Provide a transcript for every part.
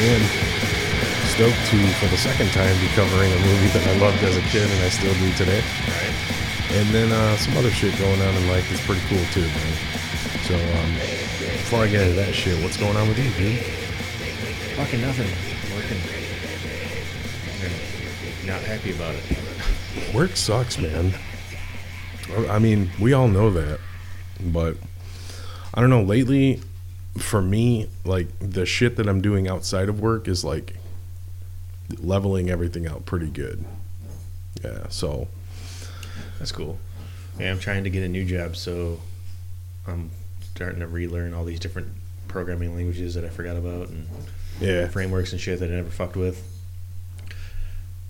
and stoked to, for the second time, be covering a movie that I loved as a kid and I still do today. Right. And then uh, some other shit going on in life that's pretty cool too, man. So um, before I get into that shit, what's going on with you, dude? Fucking nothing. Working. Not happy about it. Work sucks, man. I mean, we all know that, but I don't know. Lately, for me, like the shit that I'm doing outside of work is like leveling everything out pretty good. Yeah, so That's cool. Yeah, I'm trying to get a new job, so I'm starting to relearn all these different programming languages that I forgot about and yeah, frameworks and shit that I never fucked with.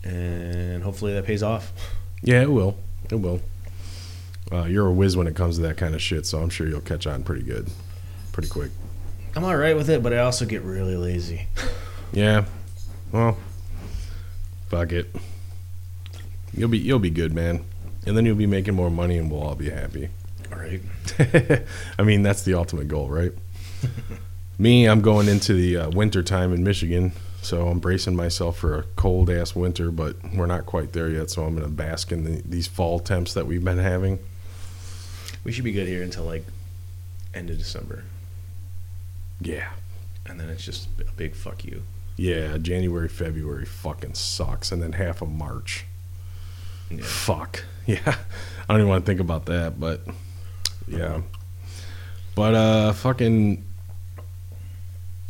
And hopefully that pays off. yeah, it will. It will. Uh, you're a whiz when it comes to that kind of shit, so I'm sure you'll catch on pretty good, pretty quick. I'm all right with it, but I also get really lazy. Yeah. Well, fuck it. You'll be you'll be good, man. And then you'll be making more money, and we'll all be happy. All right. I mean, that's the ultimate goal, right? Me, I'm going into the uh, winter time in Michigan, so I'm bracing myself for a cold ass winter, but we're not quite there yet. So I'm going to bask in the, these fall temps that we've been having. We should be good here until like end of December, Yeah, and then it's just a big fuck you. yeah. January, February fucking sucks, and then half of March. Yeah. Fuck. Yeah. I don't even want to think about that, but yeah. But uh fucking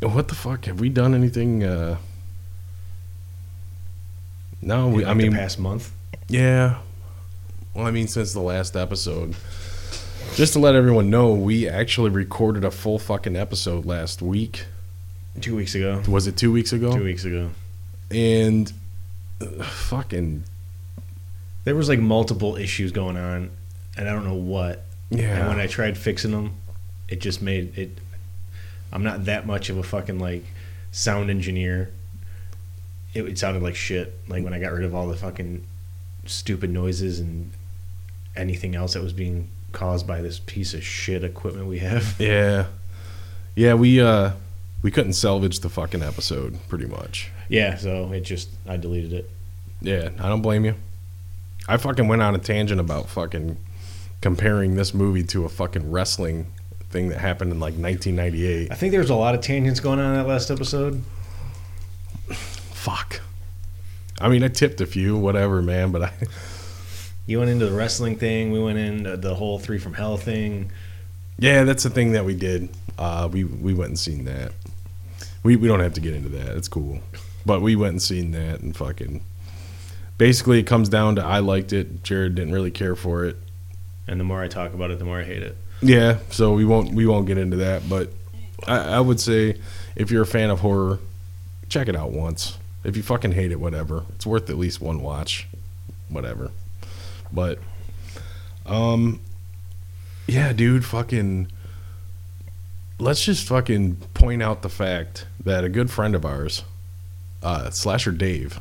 what the fuck? Have we done anything uh No, we, In, I mean the past month. yeah. Well, I mean since the last episode. Just to let everyone know, we actually recorded a full fucking episode last week. Two weeks ago. Was it 2 weeks ago? Two weeks ago. And uh, fucking There was like multiple issues going on, and I don't know what. yeah. And when I tried fixing them, it just made it. I'm not that much of a fucking like sound engineer. It, it sounded like shit. Like when I got rid of all the fucking stupid noises and anything else that was being caused by this piece of shit equipment we have. Yeah. Yeah, we uh we couldn't salvage the fucking episode pretty much. Yeah, so it just I deleted it. Yeah, I don't blame you. I fucking went on a tangent about fucking comparing this movie to a fucking wrestling thing that happened in like 1998. I think there was a lot of tangents going on in that last episode. Fuck. I mean, I tipped a few, whatever, man, but I You went into the wrestling thing. We went into the whole three from hell thing. Yeah, that's the thing that we did. Uh we we went and seen that. We we don't have to get into that. It's cool. But we went and seen that and fucking basically it comes down to I liked it, Jared didn't really care for it. And the more I talk about it, the more I hate it. Yeah, so we won't we won't get into that, but I, I would say if you're a fan of horror, check it out once. If you fucking hate it, whatever. It's worth at least one watch. Whatever. But um yeah, dude, fucking let's just fucking point out the fact that a good friend of ours, uh, Slasher Dave,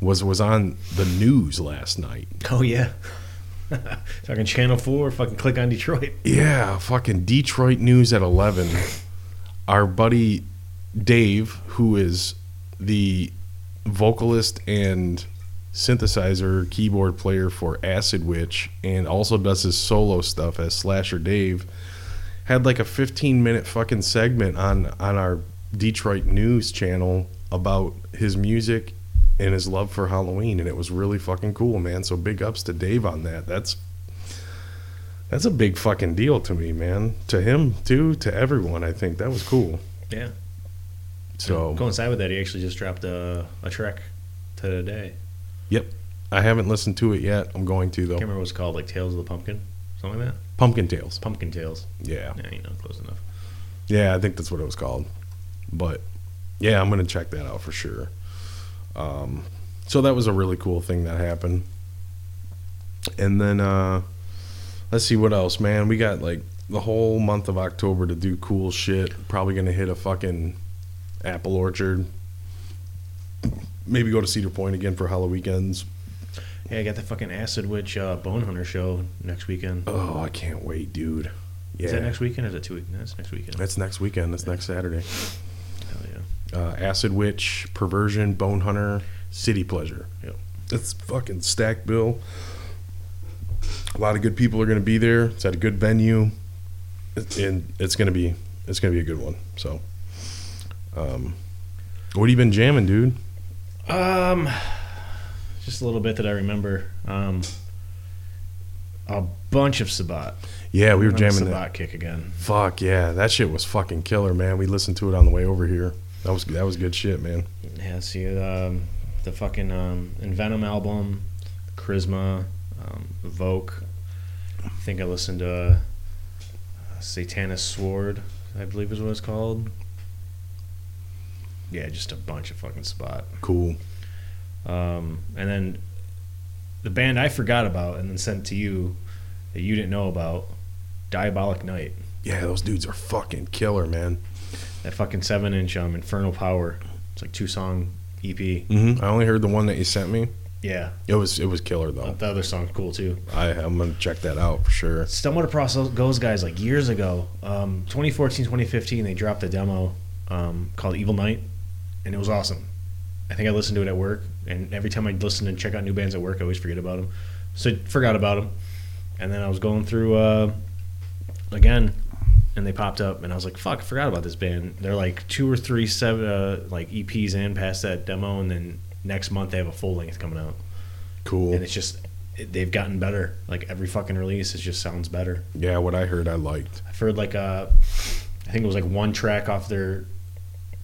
was was on the news last night. Oh yeah. fucking Channel Four, fucking click on Detroit. Yeah, fucking Detroit News at 11. Our buddy Dave, who is the vocalist and synthesizer keyboard player for Acid Witch and also does his solo stuff as Slasher Dave, had like a 15 minute fucking segment on on our Detroit News channel about his music and his love for Halloween and it was really fucking cool, man. So big ups to Dave on that. That's that's a big fucking deal to me, man. To him too, to everyone. I think that was cool. Yeah. So coincide with that, he actually just dropped a, a track today. Yep. I haven't listened to it yet. I'm going to though. can't remember what it's called, like Tales of the Pumpkin, something like that. Pumpkin Tales. Pumpkin Tales. Yeah. Yeah, you know, close enough. Yeah, I think that's what it was called. But yeah, I'm gonna check that out for sure. Um, so that was a really cool thing that happened. And then uh, let's see what else, man. We got like the whole month of October to do cool shit. Probably gonna hit a fucking apple orchard. Maybe go to Cedar Point again for Halloween weekends. Yeah, I got the fucking Acid Witch uh, Bone Hunter show next weekend. Oh, I can't wait, dude. Yeah, Is that next weekend? Or is it two weeks? That's next weekend. That's next weekend. That's next Saturday. Hell yeah. Uh, Acid Witch, Perversion, Bone Hunter, City Pleasure. Yep. That's fucking stacked bill. A lot of good people are going to be there. It's at a good venue, and it's going to be it's going to be a good one. So, um, what have you been jamming, dude? Um, just a little bit that I remember. Um, a bunch of Sabbat. Yeah, we were I'm on a jamming Sabbat that. kick again. Fuck yeah, that shit was fucking killer, man. We listened to it on the way over here. That was that was good shit, man. Yeah, see um, the fucking um, Envenom album, Charisma, um, Evoke. I think I listened to uh, Satanist Sword, I believe is what it's called. Yeah, just a bunch of fucking spot. Cool. Um, and then the band I forgot about and then sent to you that you didn't know about, Diabolic Night. Yeah, those dudes are fucking killer, man. That fucking seven inch um, Infernal Power. It's like two song EP. Mm-hmm. I only heard the one that you sent me. Yeah, It was it was killer though. the other song's cool too. I I'm gonna check that out for sure. stumbled across those those guys like years ago. Um, 2014, 2015, they dropped a demo um, called Evil Night, and it was awesome. I think I listened to it at work, and every time I listen and check out new bands at work, I always forget about them. So I forgot about them, and then I was going through uh, again, and they popped up, and I was like, "Fuck, I forgot about this band." They're like two or three seven uh, like EPs in past that demo, and then next month they have a full length coming out, Cool. and it's just it, they've gotten better. Like every fucking release, it just sounds better. Yeah, what I heard I liked. I've heard like uh, I think it was like one track off their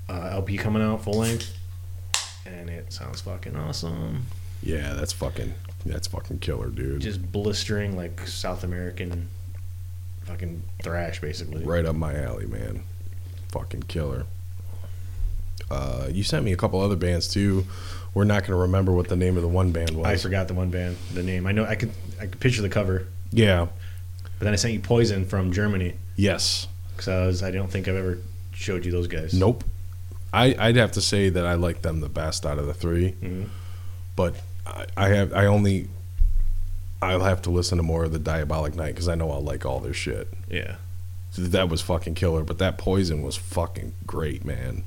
uh, LP coming out full length, and it sounds fucking awesome. Yeah, that's fucking that's fucking killer, dude. Just blistering like South American fucking thrash, basically. right up my alley, man. Fucking killer. Uh, you sent me a couple other bands too. We're not gonna remember what the name of the one band was. I forgot the one band, the name. I know I could I could picture the cover, Yeah. but then I sent you Poison from Germany Yes. because I was I don't think I've ever showed you those guys. Nope. I I'd have to say that I like them the best out of the 3 Mhm. but I, I have I only I'll have to listen to more of the Diabolic Night because I know I'll like all their shit. Yeah, So that was fucking killer, but that Poison was fucking great, man.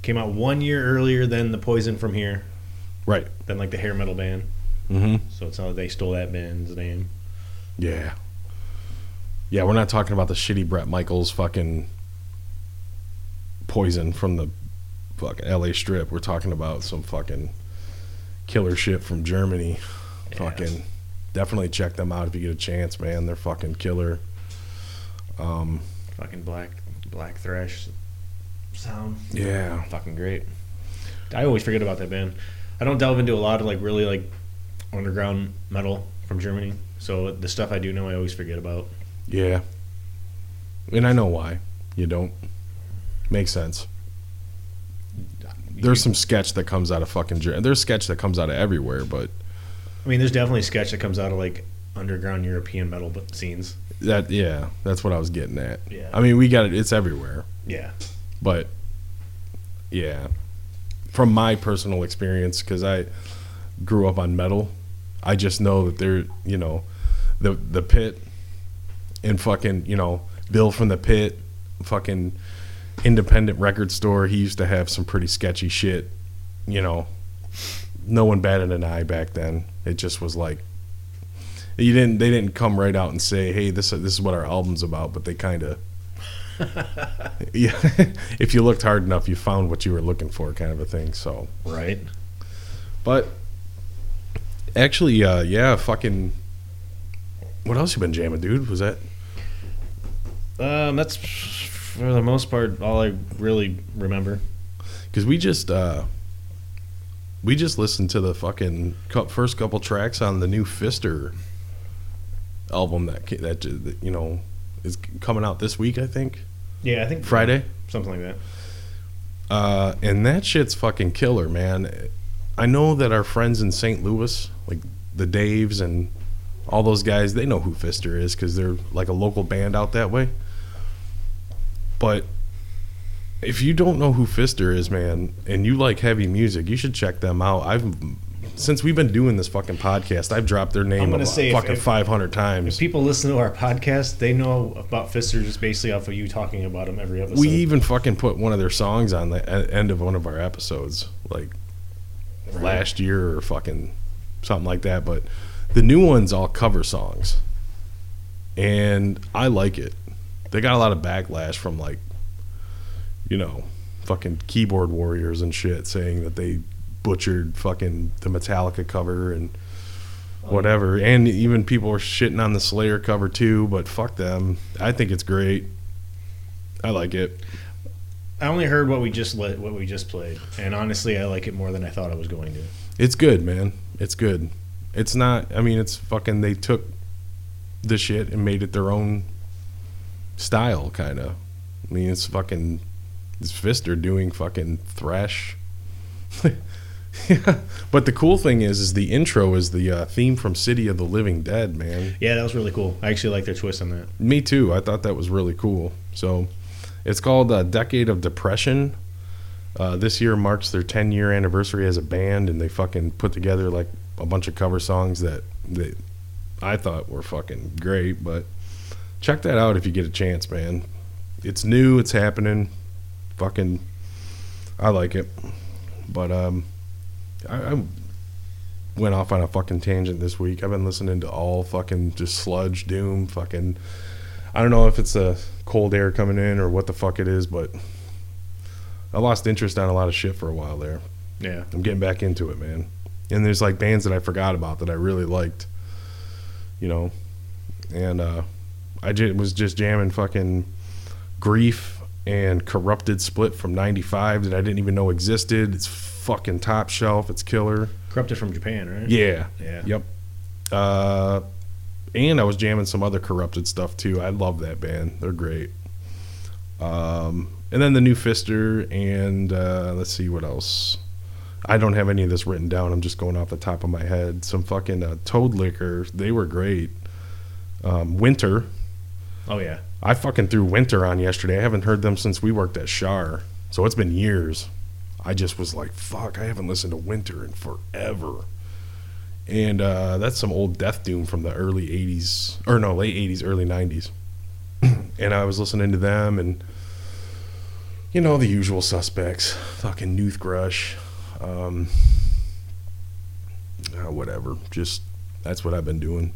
came out one year earlier than the Poison from here, Right. than like the hair metal band. Mm-hmm. So it's not like they stole that band's name. Yeah. Yeah, we're not talking about the shitty Brett Michaels fucking poison from the fucking LA strip. We're talking about some fucking killer shit from Germany. Yeah. Fucking definitely check them out if you get a chance, man. They're fucking killer. Um fucking black black thrash sound. yeah. Fucking great. I always forget about that band. I don't delve into a lot of like really like underground metal from Germany. So the stuff I do know I always forget about. Yeah. And I know why. You don't. Makes sense. There's some sketch that comes out of fucking Ger- There's sketch that comes out of everywhere, but I mean there's definitely sketch that comes out of like underground European metal scenes. That yeah, that's what I was getting at. Yeah. I mean, we got it. It's everywhere, Yeah. but yeah, from my personal experience, because I grew up on metal, I just know that there, you know, the the pit, and fucking, you know, Bill from the pit, fucking independent record store. He used to have some pretty sketchy shit. You know, no one batted an eye back then. It just was like you didn't they didn't come right out and say hey this this is what our album's about but they kind of yeah if you looked hard enough you found what you were looking for kind of a thing so Right. but actually uh yeah fucking what else you been jamming dude was that Um that's for the most part all I really remember. because we just uh we just listened to the fucking first couple tracks on the new fister album that that, you know is coming out this week i think Yeah, I think friday something like that. Uh, and that shit's fucking killer, man. I know that our friends in St. Louis, like the Daves and all those guys, they know who Fister is because they're like a local band out that way. But if you don't know who Fister is, man, and you like heavy music, you should check them out. I've since we've been doing this fucking podcast, I've dropped their name I'm gonna say fucking 500 times. If people listen to our podcast, they know about Fister just basically off of you talking about them every episode. we even fucking put one of their songs on the end of one of our episodes, like Right. last year or fucking something like that. But the new ones all cover songs, and I like it. They got a lot of backlash from like, you know, fucking keyboard warriors and shit saying that they butchered fucking the Metallica cover and oh. whatever. And even people are shitting on the Slayer cover too, but fuck them. I think it's great. I like it. I only heard what we just let, what we just played, and honestly, I like it more than I thought I was going to. It's good, man. It's good. It's not. I mean, it's fucking. They took the shit and made it their own style, kind of. I mean, it's fucking. It's Fister doing fucking thrash. yeah. But the cool thing is, is the intro is the uh, theme from City of the Living Dead, man. Yeah, that was really cool. I actually like their twist on that. Me too. I thought that was really cool. So, it's called uh, Decade of Depression. Uh, this year marks their 10 year anniversary as a band, and they fucking put together like a bunch of cover songs that that I thought were fucking great. But check that out if you get a chance, man. It's new. It's happening. Fucking, I like it. But um, I, I went off on a fucking tangent this week. I've been listening to all fucking just sludge, doom, fucking. I don't know if it's a cold air coming in or what the fuck it is, but I lost interest on a lot of shit for a while there. Yeah, I'm getting back into it, man. And there's like bands that I forgot about that I really liked, you know. And uh, I just, was just jamming fucking Grief and Corrupted Split from '95 that I didn't even know existed. It's fucking top shelf. It's killer. corrupted from Japan, right? Yeah. yeah. Yep. Uh, and I was jamming some other corrupted stuff too. I love that band. They're great. Um, and then the new Fister and uh, let's see what else. I don't have any of this written down. I'm just going off the top of my head. Some fucking uh, Toadliquor. They were great. Um, Winter. Oh yeah, I fucking threw Winter on yesterday. I haven't heard them since we worked at Shar. So it's been years. I just was like, fuck, I haven't listened to Winter in forever. And uh, that's some old Death Doom from the early 80s, or no, late 80s, early 90s. and I was listening to them and, you know, the usual suspects. Fucking Noothgrush. Um, uh, whatever. Just, that's what I've been doing.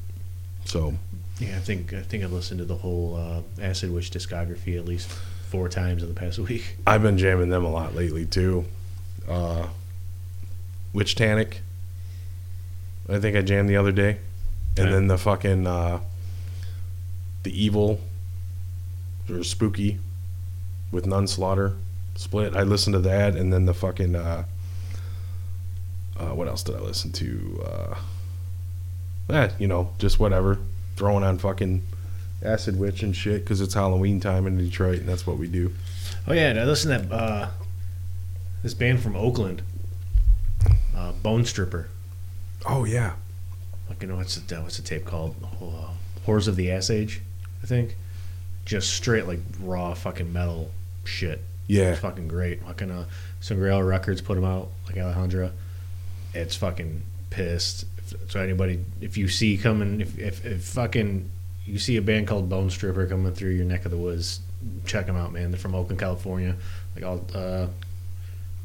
So, yeah. I think I think I've listened to the whole uh, Acid Witch discography at least four times in the past week. I've been jamming them a lot lately too. Uh, Witchtanic. I think I jammed the other day, and then the fucking uh, the evil or spooky with Nunslaughter split. I listened to that, and then the fucking uh, uh, what else did I listen to? Uh, eh, you know, just whatever, throwing on fucking Acid Witch and shit because it's Halloween time in Detroit, and that's what we do. Oh yeah, and I listened to that uh, this band from Oakland, uh, Bone Stripper. Oh yeah. Fucking what's the what's the tape called? Uh, Horrors of the Ass Age, I think. Just straight like raw fucking metal shit. Yeah. It's fucking great. Fucking uh, Sangreal Records put them out, like Alejandra. It's fucking pissed. So anybody, if you see coming, if, if if fucking you see a band called Bone Stripper coming through your neck of the woods, check them out, man. They're from Oakland, California. Like all, uh,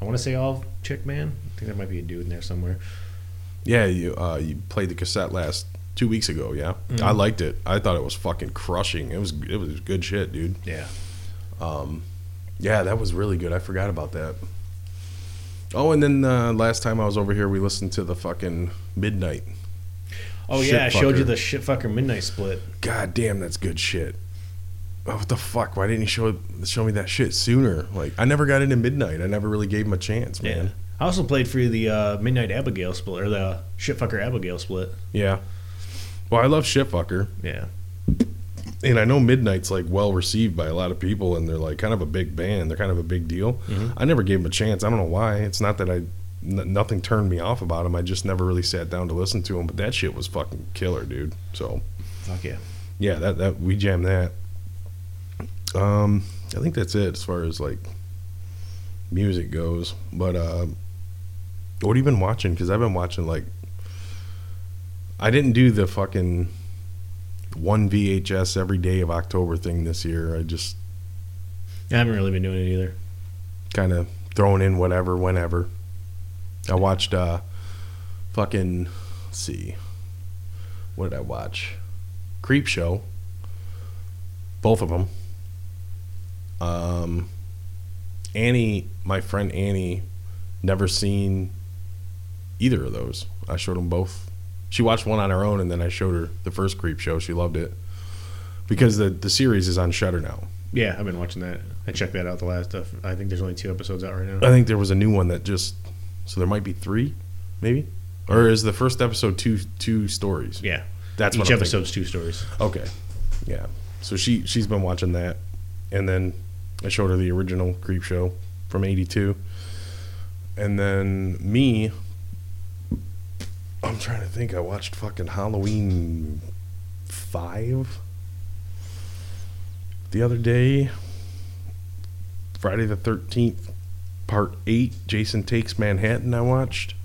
I want to say all chick man. I think there might be a dude in there somewhere. Yeah, you uh, you played the cassette last two weeks ago. Yeah, Mhm. I liked it. I thought it was fucking crushing. It was it was good shit, dude. Yeah. Um, yeah, that was really good. I forgot about that. Oh, and then uh, last time I was over here, we listened to the fucking Midnight. Oh yeah, I showed you the Shitfucker midnight split. God damn, that's good shit. Oh, what the fuck? Why didn't you show show me that shit sooner? Like, I never got into Midnight. I never really gave him a chance, man. I also played for you the uh, midnight Abigail split or the shitfucker Abigail split. Yeah. Well, I love Shitfucker. Yeah. And I know Midnight's like well received by a lot of people, and they're like kind of a big band. They're kind of a big deal. Mhm. I never gave them a chance. I don't know why. It's not that I n- nothing turned me off about them. I just never really sat down to listen to them. But that shit was fucking killer, dude. So Fuck yeah. yeah, that that we jammed that. Um, I think that's it as far as like music goes. But uh, What have you been watching? Because I've been watching like. I didn't do the fucking one VHS every day of October thing this year. I just I haven't really been doing it either. kind of throwing in whatever, whenever. I watched uh, fucking. Let's see. What did I watch? Creepshow. Both of them. Um, Annie, my friend Annie, never seen either of those. I showed them both. She watched one on her own, and then I showed her the first Creepshow. She loved it because the the series is on Shudder now. Yeah, I've been watching that. I checked that out the last stuff. I think there's only two episodes out right now. I think there was a new one that just so there might be three, maybe, or is the first episode two two stories? Yeah, That's each episode's two stories. okay. Yeah, so she she's been watching that, and then I showed her the original Creepshow from '82, and then me. I'm trying to think. I watched fucking Halloween five the other day. Friday the Thirteenth, Part Eight. Jason Takes Manhattan. I watched.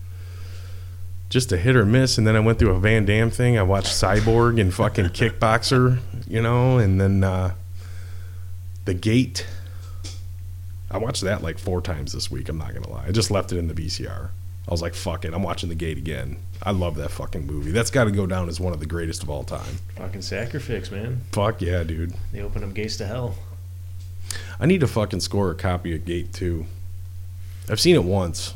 Just a hit or miss, and then I went through a Van Damme thing. I watched Cyborg and fucking Kickboxer, you know, and then uh, The Gate. I watched that like four times this week. I'm not gonna lie. I just left it in the VCR. I was like, "Fuck it, I'm watching The Gate again." I love that fucking movie. That's got to go down as one of the greatest of all time. Fucking sacrifice, man. Fuck yeah, dude. They open up gates to hell. I need to fucking score a copy of Gate 2. I've seen it once.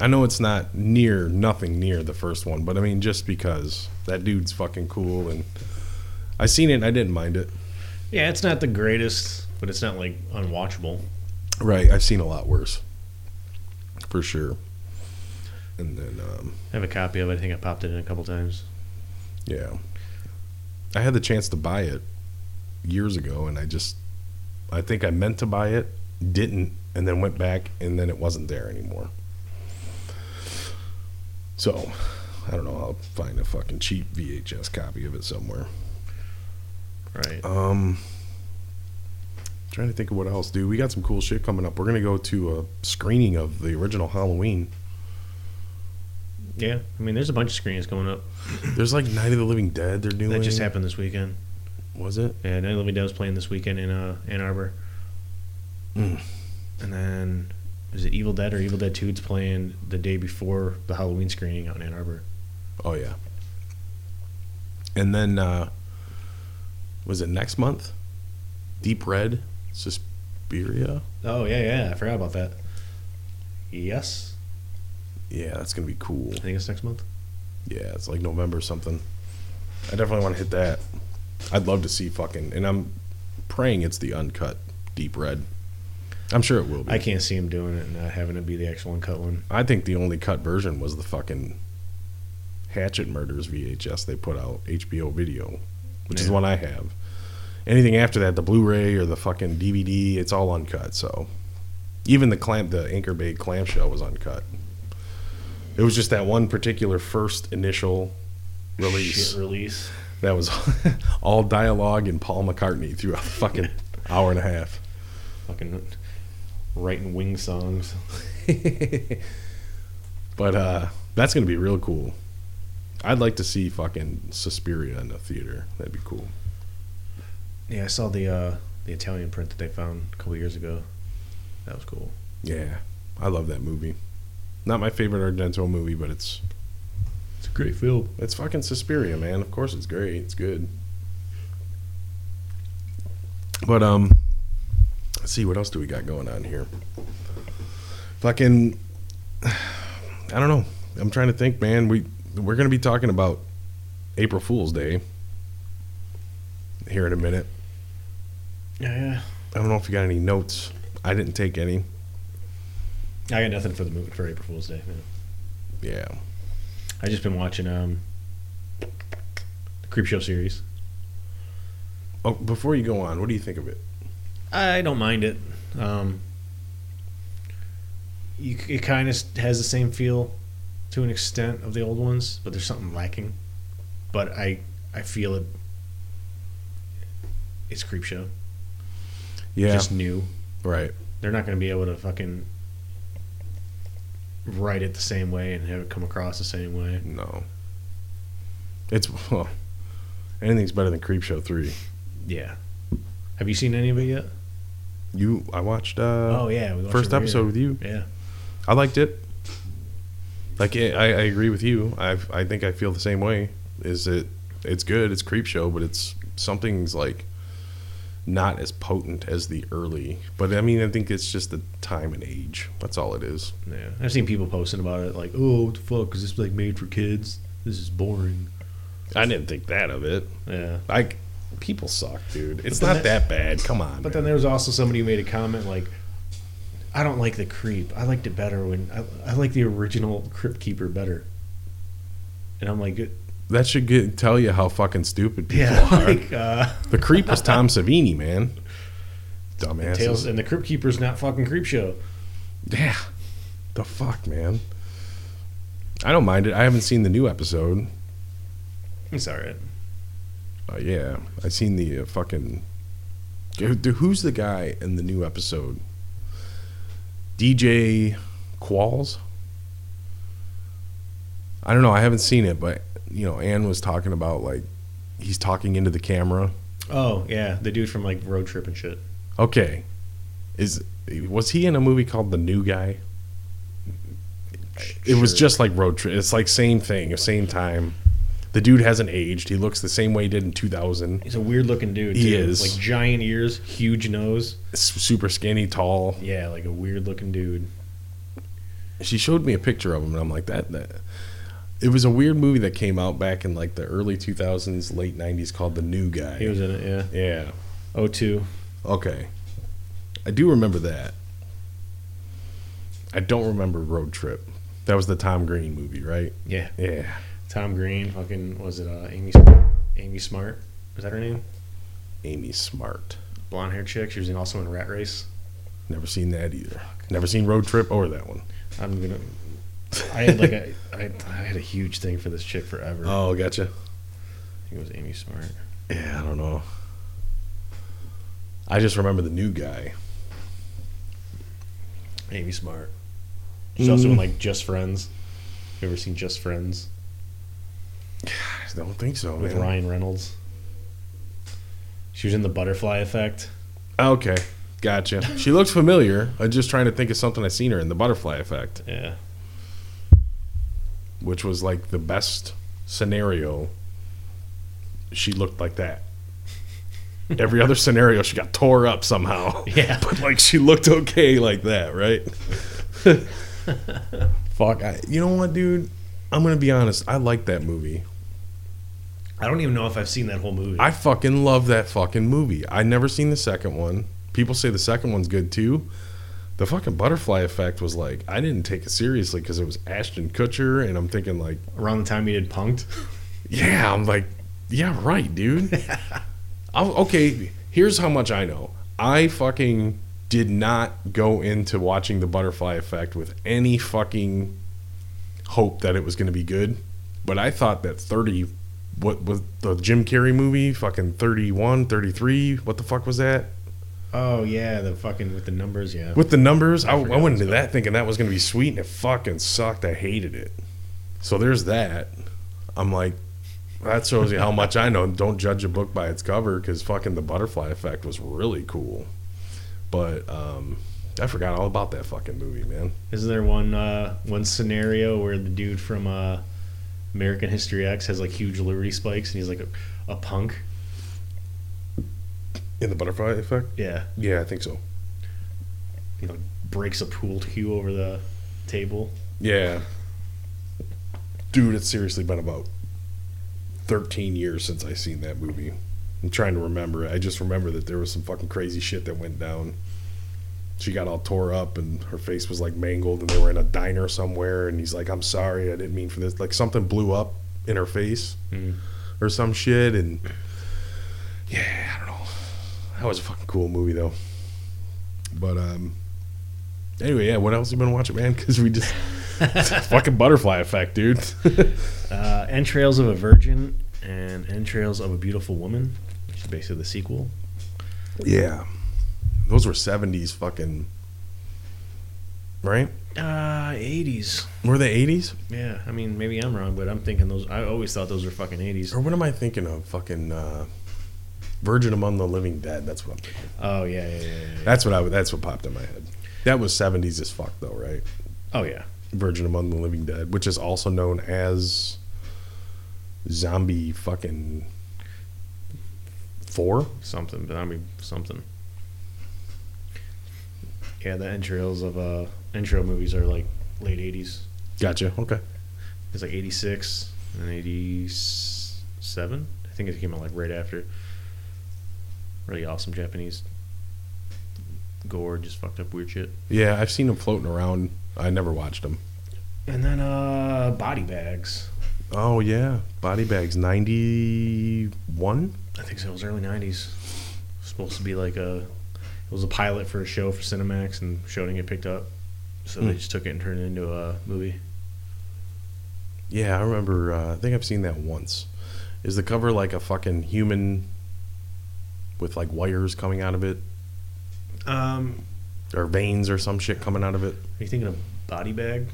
I know it's not near, nothing near the first one, but I mean, just because that dude's fucking cool and I seen it and I didn't mind it. Yeah, it's not the greatest, but it's not like unwatchable. Right. I've seen a lot worse. For sure. And then, um, I have a copy of it. I think I popped it in a couple times. yeah. I had the chance to buy it years ago and I just, I think I meant to buy it, didn't, and then went back and then it wasn't there anymore. So, I don't know. I'll find a fucking cheap VHS copy of it somewhere. Right. Um, trying to think of what else, dude. We got some cool shit coming up. We're gonna go to a screening of the original Halloween. Yeah. I mean, there's a bunch of screenings coming up. There's like Night of the Living Dead. They're doing. That just happened this weekend. Was it? Yeah, Night of the Living Dead was playing this weekend in uh, Ann Arbor. Mm. And then, is it Evil Dead or Evil Dead 2? It's playing the day before the Halloween screening out in Ann Arbor. Oh yeah. And then uh was it next month? Deep Red, Suspiria. Oh, yeah, yeah. I forgot about that. Yes. Yeah, that's gonna be cool. I think it's next month. Yeah, it's like November something. I definitely want to hit that. I'd love to see fucking, and I'm praying it's the uncut Deep Red. I'm sure it will be. I can't see him doing it and not having it be the actual uncut one. I think the only cut version was the fucking Hatchet Murders VHS they put out HBO video, which is Yeah. the one I have. Anything after that, the Blu-ray or the fucking DVD, it's all uncut. So even the clamp, the Anchor Bay clamshell was uncut. It was just that one particular first initial release Shit release. that was all dialogue and Paul McCartney throughout the fucking hour and a half. Fucking writing wing songs. but uh, that's gonna be real cool. I'd like to see fucking Suspiria in the theater. That'd be cool. Yeah, I saw the uh, the Italian print that they found a couple years ago. That was cool. Yeah, I love that movie. Not my favorite Argento movie, but it's It's a great film. it's fucking Suspiria, man. Of course, it's great. It's good. But um, let's see what else do we got going on here. Fucking, I don't know. I'm trying to think, man. We we're gonna be talking about April Fool's Day here in a minute. Yeah, yeah. I don't know if you got any notes. I didn't take any. I got nothing for the movie for April Fool's Day. Man. Yeah. I just been watching um the Creepshow series. Oh, before you go on, what do you think of it? I don't mind it. Um, you, it kind of has the same feel to an extent of the old ones, but there's something lacking. But I I feel it. It's Creepshow. Yeah. Just new. right. They're not going to be able to fucking write it the same way and have it come across the same way. No. It's well, anything's better than Creepshow three. Yeah. Have you seen any of it yet? You, I watched. uh oh yeah, we watched first episode with you. Yeah. I liked it. Like I, I agree with you. I I think I feel the same way. Is it? It's good. It's Creepshow, but it's something's like not as potent as the early. But I mean, I think it's just the time and age. That's all it is. Yeah. I've seen people posting about it like, "Oh, what the fuck is this like made for kids? This is boring." I didn't think that of it. Yeah. Like people suck, dude. It's not that bad. Come on. But then there was also somebody who made a comment like, "I don't like the creep. I liked it better when I, I like the original Crypt Keeper better." And I'm like, that should get, tell you how fucking stupid people "Yeah, are. like uh, the creep was Tom Savini, man. Dumbasses. Tales and the Crypt Keeper's not fucking Creep Show." Yeah. The fuck, man. I don't mind it. I haven't seen the new episode. It's all right. Uh, yeah, I seen the uh, fucking. Who's the guy in the new episode? DJ Qualls. I don't know. I haven't seen it, but you know, Ann was talking about like he's talking into the camera. Oh yeah, the dude from like Road Trip and shit. Okay, is was he in a movie called The New Guy? It was just like Road Trip. It's like same thing, same time. The dude hasn't aged. He looks the same way he did in 2000. He's a weird looking dude. He is. like giant ears, huge nose. Super skinny, tall. Yeah, like a weird looking dude. She showed me a picture of him, and I'm like, that. that it was a weird movie that came out back in like the early 2000s, late 90s, called The New Guy. He was in it. Yeah. yeah. O two. Okay. I do remember that. I don't remember Road Trip. That was the Tom Green movie, right? Yeah. Yeah. Tom Green. Fucking was it? Uh, Amy. Amy Smart. Was that her name? Amy Smart. Blonde haired chick. She was in- also in Rat Race. Never seen that either. Never seen Road Trip or that one. I'm gonna. I had like a. I, I had a huge thing for this chick forever. Oh, gotcha. I think it was Amy Smart. Yeah, I don't know. I just remember the new guy. Amy Smart. She's also in Mm. like Just Friends. You ever seen Just Friends I don't think so, with man. Ryan Reynolds? She was in The Butterfly Effect. Okay, gotcha. She looks familiar. I'm just trying to think of something I've seen her in the Butterfly Effect, Yeah. Which was like the best scenario. She looked like that. Every other scenario, she got tore up somehow. Yeah. but like she looked okay like that, right? Fuck, I, you know what, dude? I'm gonna be honest. I like that movie. I don't even know if I've seen that whole movie. I fucking love that fucking movie. I never seen the second one. People say the second one's good too. The fucking butterfly effect was like I didn't take it seriously because it was Ashton Kutcher, and I'm thinking like, Around the time he did Punk'd. yeah, I'm like, yeah, right, dude. Okay, here's how much I know. I fucking did not go into watching the butterfly effect with any fucking hope that it was going to be good, but I thought that 30 what was the Jim Carrey movie fucking 31 33 what the fuck was that Oh yeah, the fucking with the numbers. Yeah. with the numbers? I, I, forgot went into that thinking that was going to be sweet and it fucking sucked. I hated it. So there's that. I'm like that shows you how much I know. Don't judge a book by its cover because fucking the butterfly effect was really cool. But um I forgot all about that fucking movie man. Isn't there one uh, one scenario where the dude from uh, American History X has like huge liberty spikes and he's like a, a punk? In the butterfly effect Yeah. yeah I think so You know, breaks a pool cue over the table. Yeah. Dude, it's seriously been about 13 years since I seen that movie. I'm trying to remember. I just remember that there was some fucking crazy shit that went down. She got all tore up and her face was like mangled and they were in a diner somewhere and he's like, I'm sorry, I didn't mean for this. Like something blew up in her face Mm. or some shit and yeah, I don't know. That was a fucking cool movie though. But um anyway, yeah, what else you been watching, man? Cuz we just fucking butterfly effect, dude. Uh, Entrails of a Virgin and Entrails of a Beautiful Woman, which is basically the sequel. yeah. Those were 70s fucking right? Uh, 80s. Were they 80s? Yeah, I mean, maybe I'm wrong, but I'm thinking those. I always thought those were fucking 80s. Or what am I thinking of? Fucking uh, Virgin Among the Living Dead. That's what I'm thinking. Oh yeah, yeah, yeah. yeah. That's what I. That's what popped in my head. That was 70s as fuck though, right? Oh yeah. Virgin Among the Living Dead, which is also known as Zombie fucking four. Something, mean something. Yeah, the entrails of uh intro movies are like late 80s. Gotcha. Okay. It's like 86 and 87. I think it came out like right after. Really awesome Japanese gore, just fucked up weird shit. Yeah, I've seen them floating around. I never watched them. And then uh body bags. Oh yeah, Body Bags ninety one. I think so. It was early '90s. Supposed to be like a. It was a pilot for a show for Cinemax, and show didn't get picked up, so Hmm. they just took it and turned it into a movie. Yeah, I remember. Uh, I think I've seen that once. Is the cover like a fucking human with like wires coming out of it, Um, or veins or some shit coming out of it? are you thinking of Body Bag,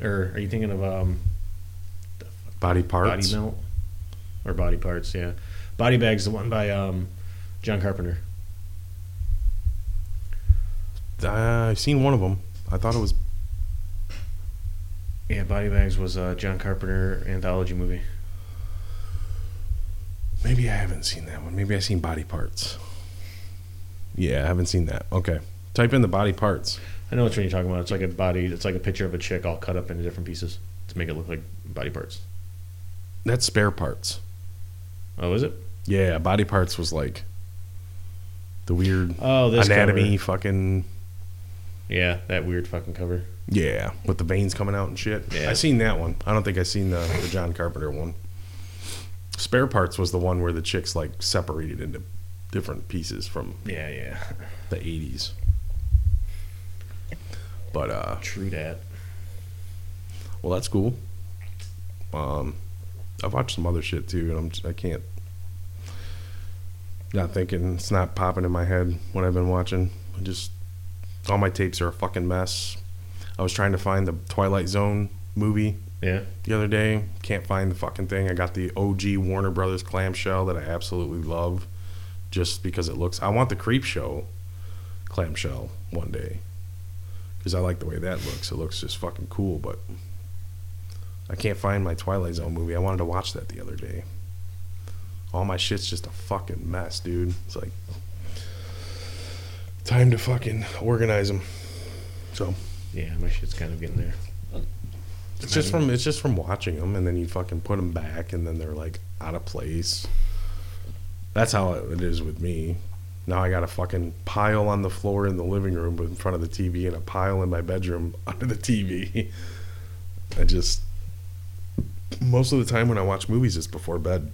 or are you thinking of um, Body parts. Body Melt, or Body Parts? Yeah, Body Bag's the one by um, John Carpenter. Uh, I've seen one of them. I thought it was. Yeah, Body Bags was a John Carpenter anthology movie. Maybe I haven't seen that one. Maybe I've seen Body Parts. Yeah, I haven't seen that. Okay. Type in the body parts. I know which one you're talking about. It's like a body. It's like a picture of a chick all cut up into different pieces to make it look like body parts. That's spare parts. Oh, is it? Yeah, body parts was like the weird Oh, this anatomy cover. fucking Yeah, that weird fucking cover. yeah, with the veins coming out and shit. Yeah. I seen that one. I don't think I seen the, the John Carpenter one. Spare parts was the one where the chicks like separated into different pieces from Yeah, yeah. the 80s. But uh True that. well that's cool. Um I've watched some other shit too and I'm just, I can't not thinking it's not popping in my head what I've been watching. I just all my tapes are a fucking mess. I was trying to find the Twilight Zone movie Yeah. the other day. Can't find the fucking thing. I got the OG Warner Brothers clamshell that I absolutely love just because it looks. I want the Creepshow clamshell one day because I like the way that looks. It looks just fucking cool, but I can't find my Twilight Zone movie. I wanted to watch that the other day. All my shit's just a fucking mess, dude. It's like time to fucking organize them. So Yeah, my shit's kind of getting there. It's just from it's just from watching them, and then you fucking put them back, and then they're like out of place. That's how it is with me. Now I got a fucking pile on the floor in the living room in front of the TV, and a pile in my bedroom under the TV. I just most of the time when I watch movies, it's before bed.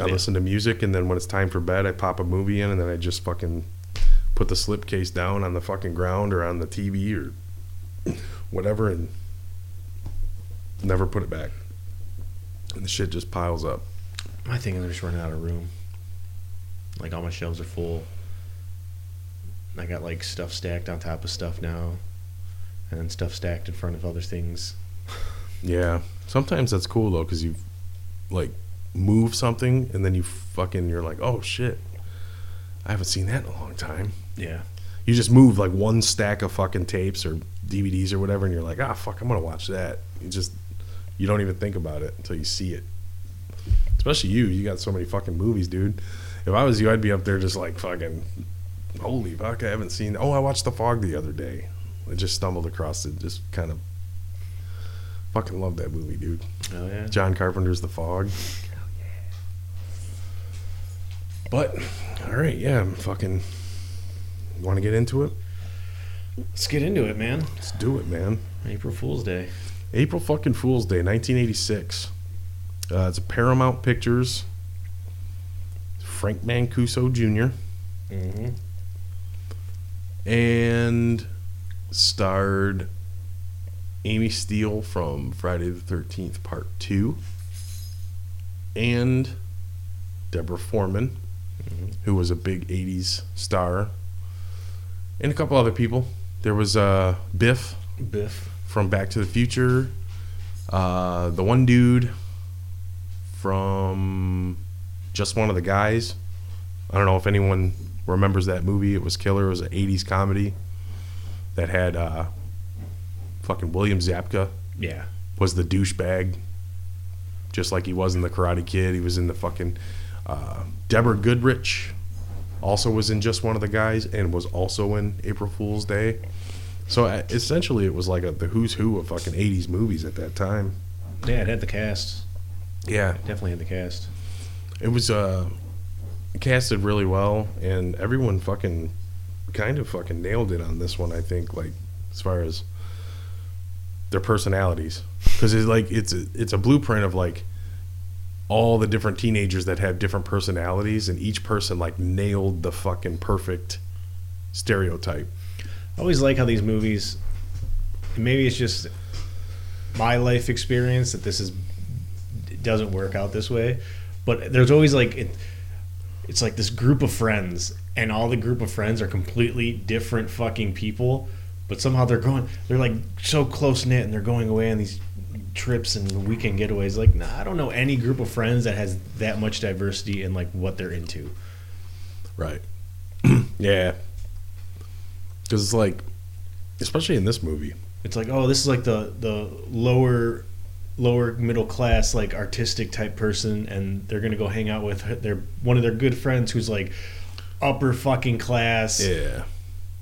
I Yeah. listen to music, and then when it's time for bed, I pop a movie in, and then I just fucking put the slipcase down on the fucking ground or on the TV or whatever, and never put it back. And the shit just piles up. My thing is I'm just running out of room. Like all my shelves are full. I got like stuff stacked on top of stuff now, and then stuff stacked in front of other things. Yeah. Sometimes that's cool though, because you like move something and then you fucking you're like, oh shit, I haven't seen that in a long time. Yeah. You just move like one stack of fucking tapes or DVDs or whatever, and you're like, ah, fuck, I'm gonna watch that. You just you don't even think about it until you see it. Especially you, you got so many fucking movies, dude. If I was you, I'd be up there just like fucking, holy fuck, I haven't seen. Oh, I watched The Fog the other day. I just stumbled across it, just kind of fucking love that movie, dude. Oh yeah. John Carpenter's The Fog. Oh yeah. But all right, yeah, I'm fucking. Want to get into it? Let's get into it, man. Let's do it, man. April Fool's Day. April fucking Fool's Day, 1986. Uh, it's a Paramount Pictures. Frank Mancuso Jr. Mm-hmm. and starred Amy Steele from Friday the 13th, Part 2, and Deborah Foreman, Mhm. who was a big 80s star, and a couple other people There was uh, Biff Biff. From Back to the Future. Uh, the one dude from Just One of the Guys. I don't know if anyone remembers that movie. It was killer. It was an 80s comedy that had uh, fucking William Zabka Yeah. was the douchebag, just like he was in the Karate Kid. He was in the fucking uh, Deborah Goodrich, also was in just one of the guys, and was also in April Fool's Day. So uh, essentially, it was like a, the who's who of fucking '80s movies at that time. Yeah, it had the cast. Yeah, Definitely had the cast. it was uh, casted really well, and everyone fucking kind of fucking nailed it on this one. I think, like as far as their personalities, because it's like it's a, it's a blueprint of like all the different teenagers that have different personalities, and each person like nailed the fucking perfect stereotype. I always like how these movies. Maybe it's just my life experience that this is it doesn't work out this way, but there's always like it. It's like this group of friends, and all the group of friends are completely different fucking people, but somehow they're going. They're like so close knit, and they're going away on these trips and weekend getaways. Like, nah, I don't know any group of friends that has that much diversity in like what they're into. Right. yeah. Because it's like, especially in this movie. It's like, oh, this is like the the lower lower middle class like artistic type person and they're going to go hang out with their one of their good friends who's like upper fucking class Yeah.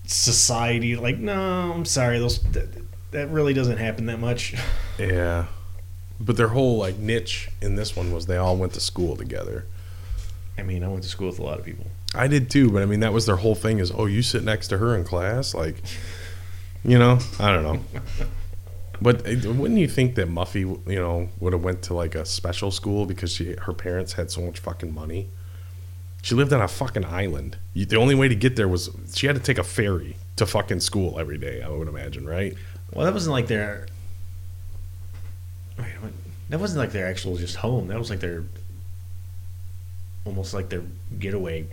society like no, I'm sorry, those that, that really doesn't happen that much. Yeah. But their whole like niche in this one was they all went to school together. I mean, I went to school with a lot of people. I did too, but I mean that was their whole thing is oh you sit next to her in class like you know, I don't know. But uh, wouldn't you think that Muffy, you know, would have went to like a special school because she her parents had so much fucking money? She lived on a fucking island. You, the only way to get there was she had to take a ferry to fucking school every day. I would imagine, right? Well, that wasn't like their Wait, that wasn't like their actual just home. That was like their almost like their getaway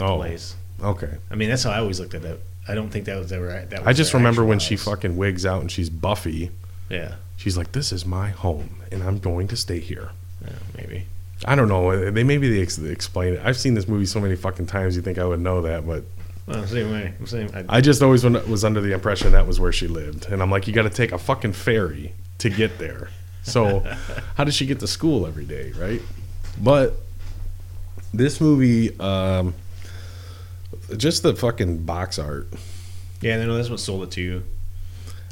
Oh, place. okay. I mean, that's how I always looked at that. I don't think that was ever. That was I just remember when she fucking wigs out and she's Buffy. Yeah, She's like, "This is my home, and I'm going to stay here." yeah, maybe. I don't know. They maybe they, ex- they explain it. I've seen this movie so many fucking times. You think I would know that, but Well, same way. Same. I, I just always was under the impression that was where she lived, and I'm like, you got to take a fucking ferry to get there. So, how does she get to school every day, right? But this movie, um, just the fucking box art, yeah, no, that's what sold it to you.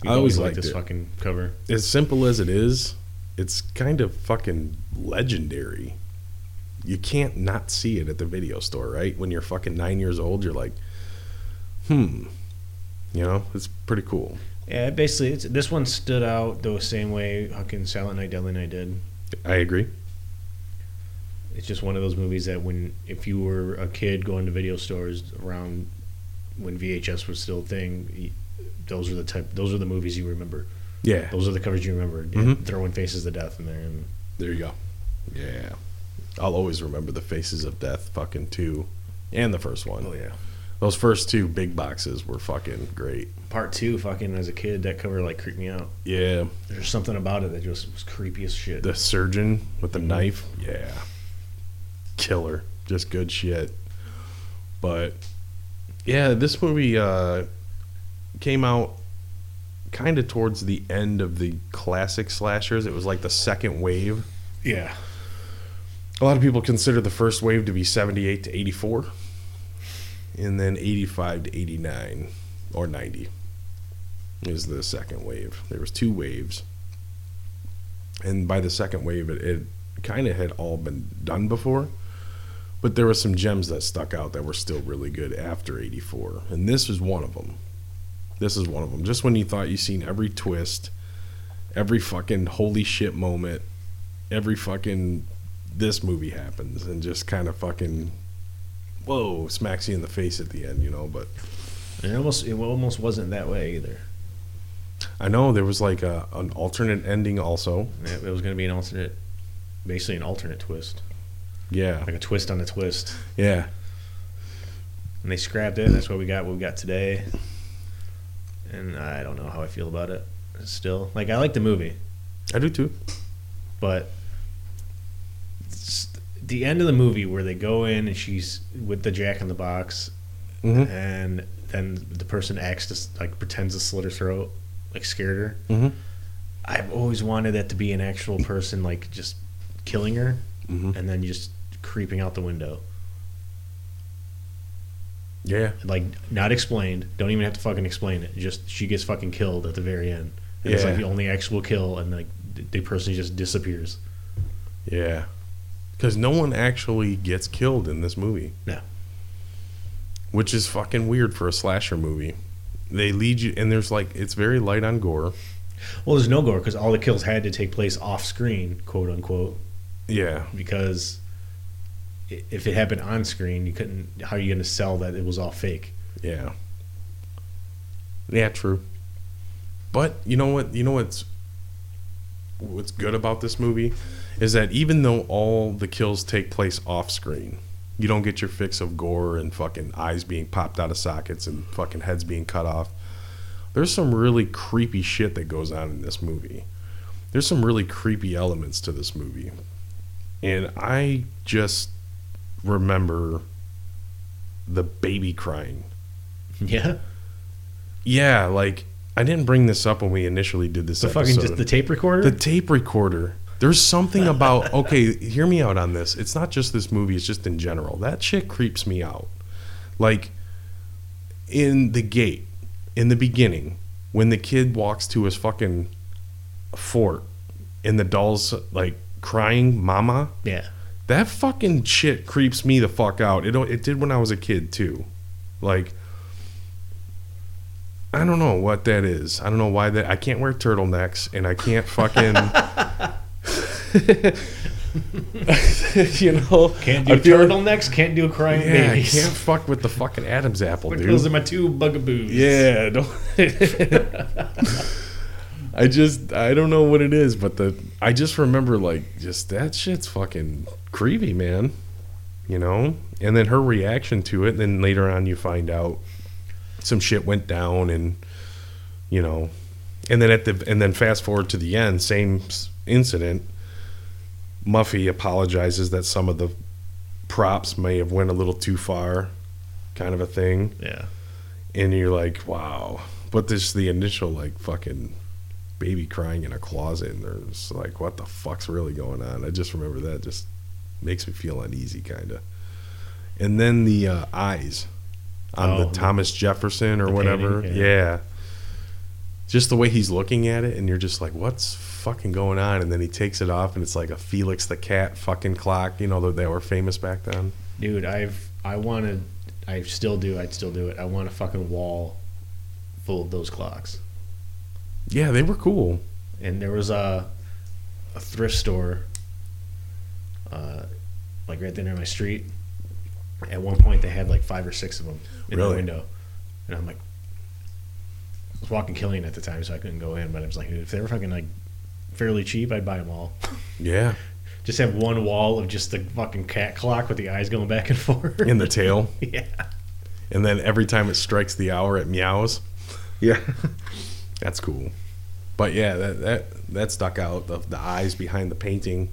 I always liked liked this it. fucking cover. as simple as it is, it's kind of fucking legendary. You can't not see it at the video store, right? When you're fucking nine years old, you're like, hmm, you know, it's pretty cool. Yeah, basically, it's, this one stood out the same way fucking Silent Night, Deadly Night did. I agree. It's just one of those movies that when if you were a kid going to video stores around when VHS was still a thing, those are the type. Those are the movies you remember. Yeah, Those are the covers you remember. Mhm. Throwing Faces to Death in there, and there you go. Yeah, I'll always remember the Faces of Death, fucking two, and the first one. oh yeah. Those first two big boxes were fucking great. Part two, fucking as a kid, that cover like creeped me out. Yeah, There's something about it that just was creepy as shit. the surgeon with the Mhm. knife. Yeah, killer, just good shit. But yeah, this movie uh, came out kind of towards the end of the classic slashers. It was like the second wave. yeah. A lot of people consider the first wave to be 78 to 84, and then 85 to 89 or 90 is the second wave. There was two waves, and by the second wave, it, it kind of had all been done before, but there were some gems that stuck out that were still really good after 84, and this is one of them. This is one of them. Just when you thought you seen every twist, every fucking holy shit moment, every fucking this movie happens and just kind of fucking whoa smacks you in the face at the end you know but it almost it almost wasn't that way either. i know there was like a, an alternate ending also It it was going to be an alternate, basically an alternate twist, yeah like a twist on a twist. yeah And they scrapped it. And that's what we got. What we got today. and I don't know how I feel about it. Still, like I like the movie, I do too. but the end of the movie where they go in and she's with the Jack in the Box, Mm-hmm. and then the person acts to like pretends to slit her throat, like scared her. Mm-hmm. I've always wanted that to be an actual person, like just killing her Mm-hmm. and then just creeping out the window. Yeah. Like not explained. Don't even have to fucking explain it. Just she gets fucking killed at the very end. And It's like Yeah. the only actual kill, and like the, the person just disappears. Yeah. Because no one actually gets killed in this movie. No. Which is fucking weird for a slasher movie. They lead you, and there's like, it's very light on gore. Well, there's no gore because all the kills had to take place off screen, quote unquote, Yeah. because if it happened on screen, you couldn't. How are you going to sell that it was all fake? Yeah. Yeah, true. But you know what? You know what's what's good about this movie is that even though all the kills take place off screen, you don't get your fix of gore and fucking eyes being popped out of sockets and fucking heads being cut off. There's some really creepy shit that goes on in this movie. There's some really creepy elements to this movie. And I just remember the baby crying Yeah, yeah, like I didn't bring this up when we initially did this the episode. fucking just the tape recorder. The tape recorder. There's something about okay, hear me out on this. It's not just this movie, it's just in general. That shit creeps me out. Like in the gate, in the beginning, when the kid walks to his fucking fort and the doll's like crying mama, yeah, that fucking shit creeps me the fuck out. It it did when I was a kid too. Like I don't know what that is. I don't know why that I can't wear turtlenecks and I can't fucking you know can't I do like- turtlenecks. Can't do a crying yeah, I babies. can't fuck with the fucking Adam's apple, dude. those are my two bugaboos. Yeah, don't. I just I don't know what it is, but the I just remember like just that shit's fucking creepy, man. You know, and then her reaction to it. and Then later on, you find out some shit went down, and you know, and then at the and then fast forward to the end, same incident. Muffy apologizes that some of the props may have went a little too far, kind of a thing yeah. and you're like, wow. But this the initial like fucking baby crying in a closet, and there's like, what the fuck's really going on? I just remember that just makes me feel uneasy, kind of. And then the uh, eyes on Oh, the Thomas Jefferson or whatever, painting, yeah. yeah. Just the way he's looking at it, and you're just like, what's fucking going on? And then he takes it off, and it's like a Felix the Cat fucking clock, you know, that they were famous back then. Dude, I've I wanted I still do, I'd still do it. I want a fucking wall full of those clocks. Yeah, they were cool. And there was a a thrift store uh like right there near my street. At one point they had like five or six of them in Really? the window. And I'm like I was walking Killian at the time so I couldn't go in, but I was like, if they were fucking like fairly cheap, I'd buy them all. Yeah, Just have one wall of just the fucking cat clock with the eyes going back and forth. in the tail. yeah. and then every time it strikes the hour it meows yeah that's cool but yeah that that, that stuck out the, the eyes behind the painting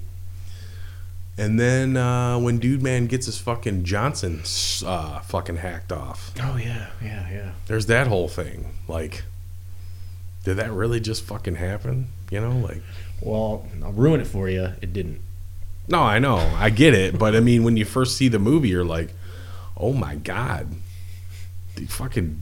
and then uh, when dude man gets his fucking johnson uh, fucking hacked off Oh yeah, yeah, yeah. there's that whole thing like did that really just fucking happen you know like Well, I'll ruin it for you. It didn't. no i know i get it but i mean when you first see the movie you're like oh my god the fucking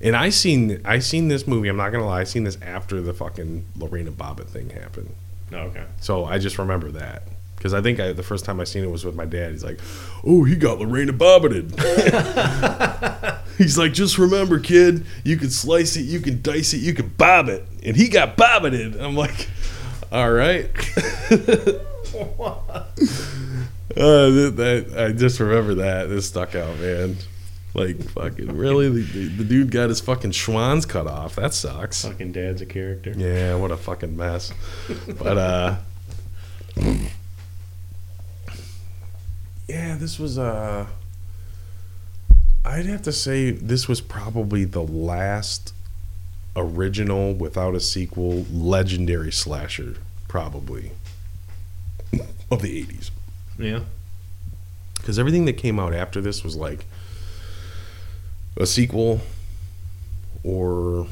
and i seen i seen this movie i'm not gonna lie i seen this after the fucking lorena bobbitt thing happened Oh, okay. so i just remember that because i think I, the first time i seen it was with my dad he's like oh he got lorena bobbited he's like just remember kid you can slice it you can dice it you can bob it and he got bobbited i'm like all right Uh, that, that I just remember that. This stuck out, man. Like fucking really, the, the dude got his fucking schwans cut off. That sucks. Fucking dad's a character. Yeah, what a fucking mess. But uh, yeah, this was uh, I'd have to say this was probably the last original without a sequel legendary slasher probably of the 80s Yeah. because everything that came out after this was like a sequel or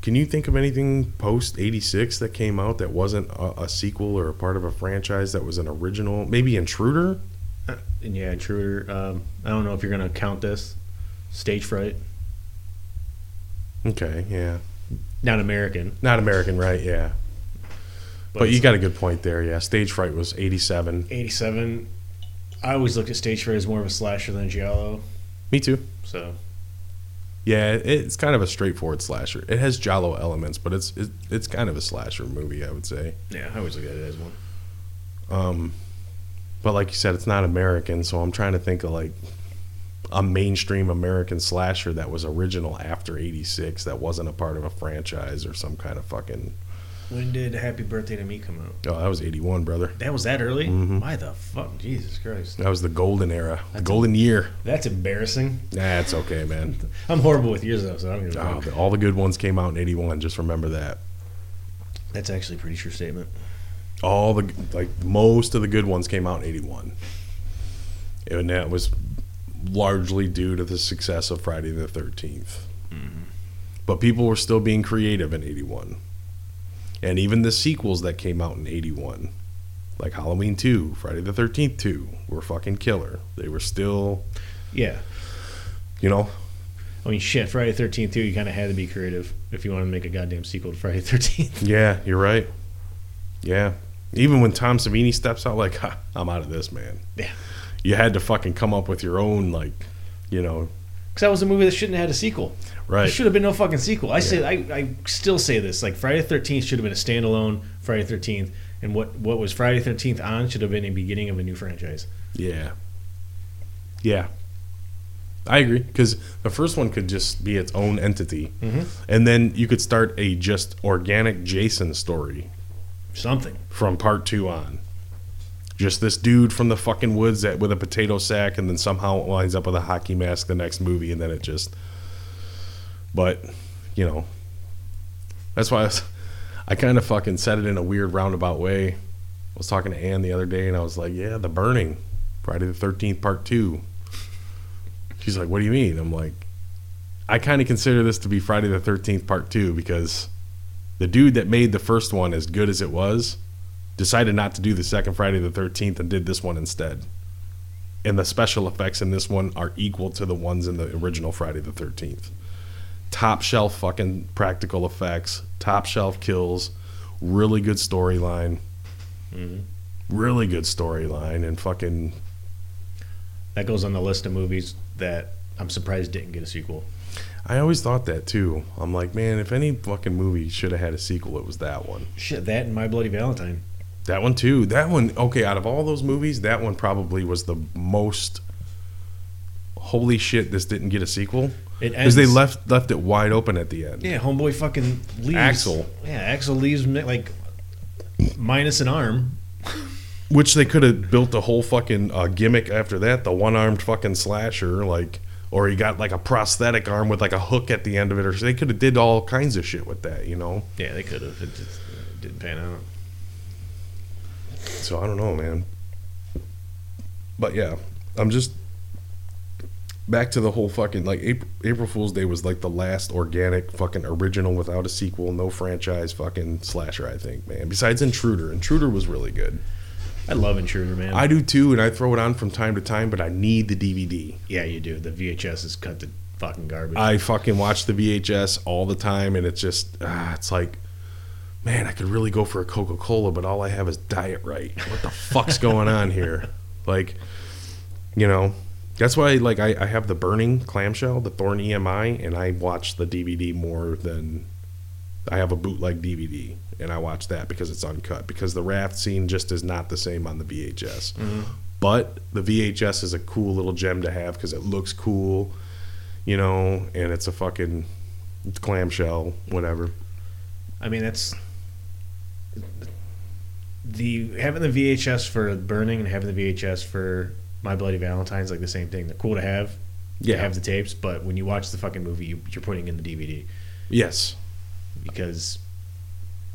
can you think of anything post 86 that came out that wasn't a, a sequel or a part of a franchise that was an original maybe intruder and yeah, Intruder. Um, I don't know if you're gonna count this. Stage Fright, okay yeah not American, not american right yeah but, you it's got a good point there yeah stage fright was 87 '87. I always looked at Stage Fright as more of a slasher than a giallo. me too So yeah it's kind of a straightforward slasher it has giallo elements but it's it's kind of a slasher movie i would say yeah, I always look at it as one. Um, but like you said, it's not American, so I'm trying to think of like a mainstream American slasher that was original after '86 that wasn't a part of a franchise or some kind of fucking. When did Happy Birthday to Me come out? Oh, that was '81, brother. That was that early? Mhm. Why the fuck? Jesus Christ. That was the golden era, the That's golden year. That's embarrassing. Nah, it's okay, man. I'm horrible with years though, so I don't even Oh, know. all the good ones came out in '81. Just remember that. That's actually a pretty true statement. All the like most of the good ones came out in '81, and that was largely due to the success of Friday the 13th. Mm-hmm. But people were still being creative in 81. And even the sequels that came out in 81, like Halloween 2, Friday the 13th 2, were fucking killer. They were still, Yeah. you know, I mean, shit, Friday the 13th, too, you kind of had to be creative if you wanted to make a goddamn sequel to Friday the 13th. yeah, you're right. Yeah. Even when Tom Savini steps out, like, ha, I'm out of this, man. Yeah. You had to fucking come up with your own, like, you know, Because that was a movie that shouldn't have had a sequel. There right. should have been no fucking sequel. I say, I, I still say this. Like, Friday the 13th should have been a standalone Friday the 13th. And what, what was Friday the 13th on should have been a beginning of a new franchise. Yeah. Yeah. I agree because the first one could just be its own entity, Mhm. and then you could start a just organic Jason story Something. from part two on. Just this dude from the fucking woods that with a potato sack, and then somehow winds up with a hockey mask the next movie, and then it just. But, you know, that's why I, I kind of fucking said it in a weird roundabout way. I was talking to Ann the other day, and I was like, "Yeah, The Burning, Friday the Thirteenth Part 2. She's like, "What do you mean?" I'm like, "I kind of consider this to be Friday the Thirteenth Part Two because the dude that made the first one as good as it was decided not to do the second Friday the 13th and did this one instead. And the special effects in this one are equal to the ones in the original Friday the 13th. Top shelf fucking practical effects, top shelf kills, really good storyline, Mhm. really good storyline, and fucking That goes on the list of movies that I'm surprised didn't get a sequel. I always thought that too. I'm like, man, if any fucking movie should have had a sequel, it was that one. Shit, that and My Bloody Valentine. That one too. That one, okay, out of all those movies, that one probably was the most. Holy shit! This didn't get a sequel because they left left it wide open at the end. Yeah, homeboy fucking leaves. Axel. Yeah, Axel leaves like minus an arm. Which they could have built a whole fucking uh, gimmick after that. The one armed fucking slasher, like, or he got like a prosthetic arm with like a hook at the end of it, or they could have did all kinds of shit with that, you know. Yeah, they could have. It just it didn't pan out. So I don't know, man. But yeah, I'm just back to the whole fucking like April, April Fool's Day was like the last organic fucking original without a sequel, no franchise fucking slasher. I think, man. Besides Intruder, Intruder was really good. I love Intruder, man. I do too, and I throw it on from time to time, but I need the DVD. yeah, you do. The VHS is cut to fucking garbage. I fucking watch the VHS all the time, and it's just ah, it's like. Man, I could really go for a Coca Cola, but all I have is Diet Right. What the fuck's going on here? Like, you know, that's why like I, I have the burning clamshell, the Thorn EMI, and I watch the DVD more than I have a bootleg DVD, and I watch that because it's uncut. Because the raft scene just is not the same on the VHS. Mm-hmm. But the VHS is a cool little gem to have because it looks cool, you know, and it's a fucking clamshell, whatever. I mean, that's the having the VHS for Burning and having the VHS for My Bloody Valentine's like the same thing. They're cool to have. Yeah. To have the tapes, but when you watch the fucking movie, you, you're putting in the DVD. Yes. because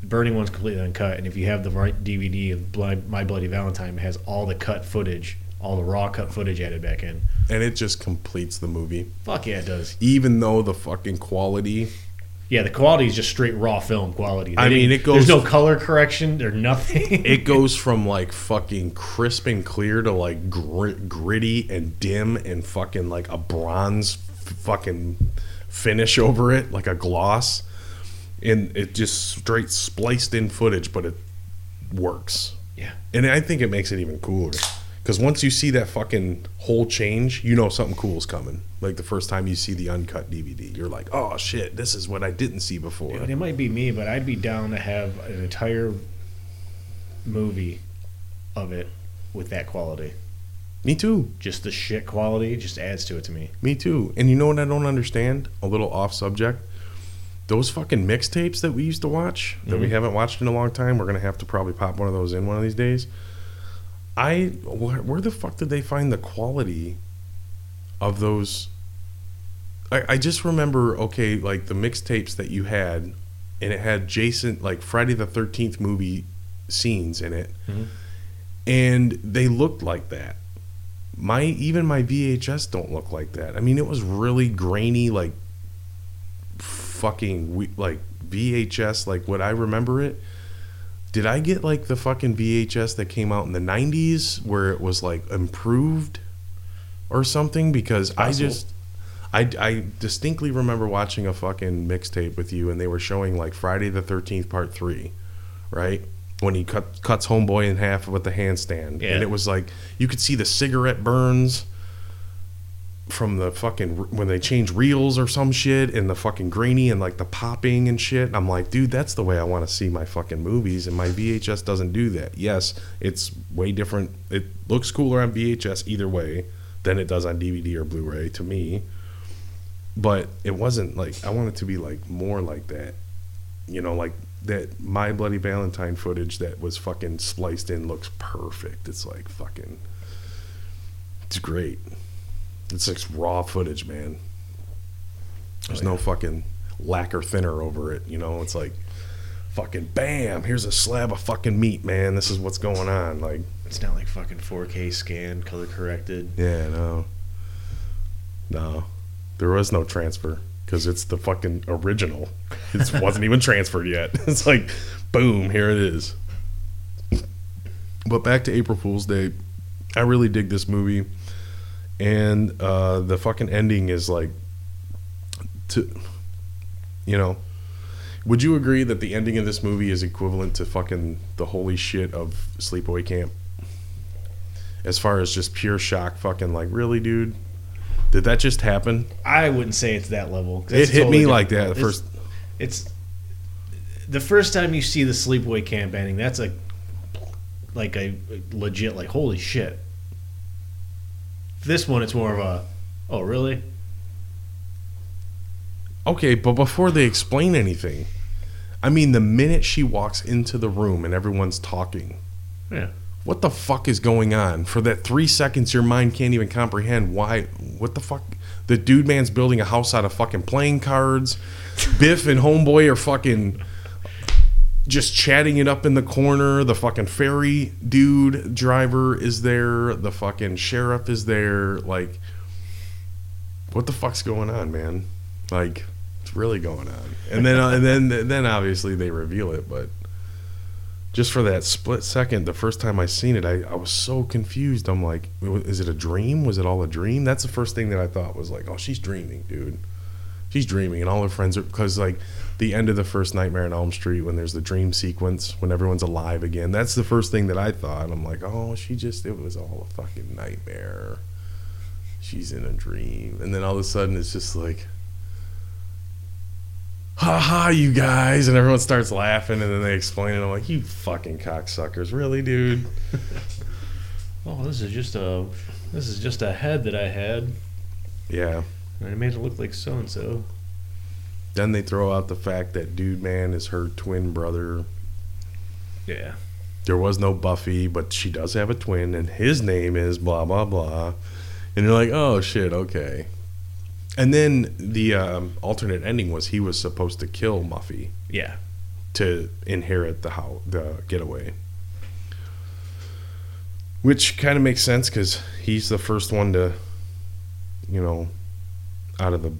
Burning one's completely uncut, and if you have the right DVD of Blood, My Bloody Valentine, it has all the cut footage, all the raw cut footage added back in. And it just completes the movie. Fuck yeah, it does. Even though the fucking quality Yeah, the quality is just straight raw film quality. They I mean, it goes- There's no color correction. There's nothing. it goes from like fucking crisp and clear to like gr- gritty and dim and fucking like a bronze f- fucking finish over it, like a gloss. And it just straight spliced in footage, but it works. Yeah. And I think it makes it even cooler. Because once you see that fucking whole change, you know something cool is coming. Like the first time you see the uncut DVD, you're like, oh shit, this is what I didn't see before. And it might be me, but I'd be down to have an entire movie of it with that quality. Me too. Just the shit quality just adds to it to me. Me too. And you know what I don't understand? A little off subject. Those fucking mixtapes that we used to watch that we Mhm. haven't watched in a long time. We're gonna have to probably pop one of those in one of these days. I where, where the fuck did they find the quality of those? I, I just remember okay, like the mixtapes that you had, and it had Jason like Friday the Thirteenth movie scenes in it, Mhm. and they looked like that my even my VHS don't look like that. I mean, it was really grainy, like fucking we, like VHS, like what I remember it. Did I get like the fucking VHS that came out in the '90s where it was like improved or something? Because I just. I, I distinctly remember watching a fucking mixtape with you, and they were showing like Friday the Thirteenth Part Three, right? When he cut, cuts Homeboy in half with the handstand, Yeah. and it was like you could see the cigarette burns from the fucking when they change reels or some shit, and the fucking grainy and like the popping and shit. I'm like, dude, that's the way I want to see my fucking movies, and my VHS doesn't do that. Yes, it's way different. It looks cooler on VHS either way than it does on DVD or Blu-ray to me but it wasn't like I wanted to be like more like that, you know, like that My Bloody Valentine footage that was fucking spliced in looks perfect. It's like fucking, it's great. It's like raw footage, man. There's Oh, no fucking lacquer thinner over it, you know. It's like fucking bam. Here's a slab of fucking meat, man. This is what's going on. Like, It's not like fucking 4K scan, color corrected. yeah, no, no, there was no transfer because it's the fucking original. It wasn't even transferred yet. It's like, boom, here it is. But back to April Fool's Day, I really dig this movie, and uh, the fucking ending is like, to, you know, would you agree that the ending of this movie is equivalent to fucking the holy shit of Sleepaway Camp? As far as just pure shock, fucking like, really, dude? Did that just happen? I wouldn't say it's that level. It hit totally me like that at It's- first. It's the first time you see the sleepaway camp ending. That's a like a legit like holy shit. This one, it's more of a oh really? Okay, but before they explain anything, I mean, the minute she walks into the room and everyone's talking, Yeah. what the fuck is going on? For that three seconds, your mind can't even comprehend why. What the fuck? The dude man's building a house out of fucking playing cards. Biff and Homeboy are fucking just chatting it up in the corner. The fucking ferry dude driver is there. The fucking sheriff is there. Like, what the fuck's going on, man? Like, it's really going on. And then, uh, and then, then obviously they reveal it, but just for that split second, the first time I seen it, I, I was so confused. I'm like, is it a dream? Was it all a dream? That's the first thing that I thought was like, oh, she's dreaming, dude. She's dreaming, and all her friends are because like the end of the first Nightmare on Elm Street when there's the dream sequence when everyone's alive again. That's the first thing that I thought. I'm like, oh, she just it was all a fucking nightmare. She's in a dream, and then all of a sudden it's just like ha ha, you guys, and everyone starts laughing, and then they explain it. I'm like, you fucking cocksuckers, really, dude? Oh, this is just a this is just a head that I had, Yeah. And I made it look like so and so. Then they throw out the fact that Dude Man is her twin brother. Yeah. There was no Buffy, but she does have a twin, and his name is blah blah blah. And you're like, oh shit, okay. And then the um, alternate ending was he was supposed to kill Muffy Yeah. to inherit the how the getaway, which kind of makes sense because he's the first one to, you know, out of the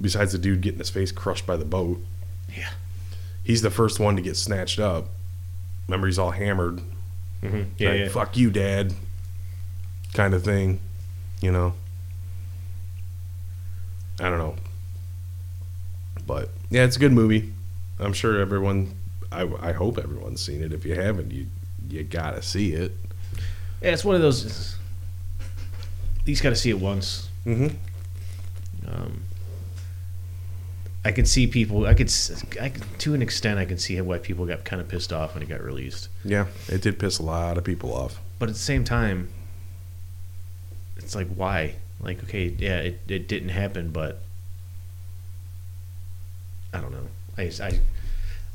besides the dude getting his face crushed by the boat. Yeah. He's the first one to get snatched up. Remember, he's all hammered. Mm-hmm. Yeah, like, yeah. Fuck you, dad. Kind of thing, you know. I don't know, but yeah, it's a good movie. I'm sure everyone. I, I hope everyone's seen it. If you haven't, you you gotta see it. Yeah, it's one of those. You just got to see it once. Mm-hmm. Um, I can see people. I could, I could, to an extent, I can see why people got kind of pissed off when it got released. Yeah, it did piss a lot of people off. But at the same time, it's like why? Like, okay, yeah, it, it didn't happen, but I don't know. I, I,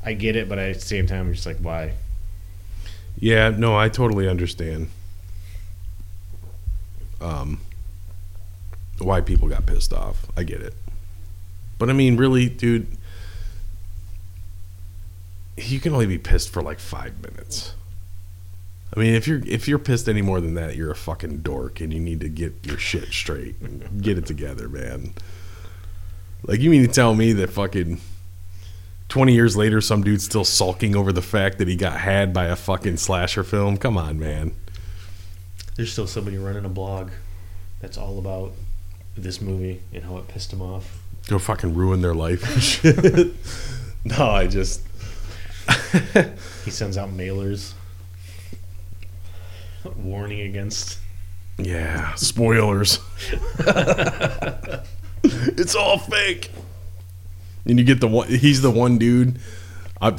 I get it, but at the same time, I'm just like, why? Yeah, no, I totally understand. Um, why people got pissed off. I get it. But I mean, really, dude, you can only be pissed for like five minutes. I mean, if you're if you're pissed any more than that, you're a fucking dork, and you need to get your shit straight, and get it together, man. Like, you mean to tell me that fucking 20 years later, some dude's still sulking over the fact that he got had by a fucking slasher film? Come on, man. There's still somebody running a blog that's all about this movie and how it pissed him off. Go fucking ruin their life and shit. no, I just. He sends out mailers warning against. Yeah, spoilers. it's all fake. And you get the one. He's the one dude. I.